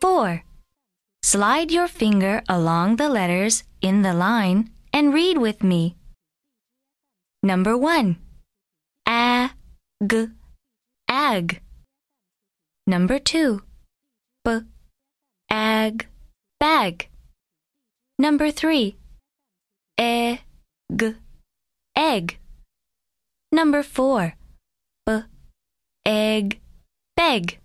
4. Slide your finger along the letters in the line and read with me. Number 1. A, g, ag. Number 2. B, ag, bag. Number 3. E, g, egg. Number 4. B, egg, beg.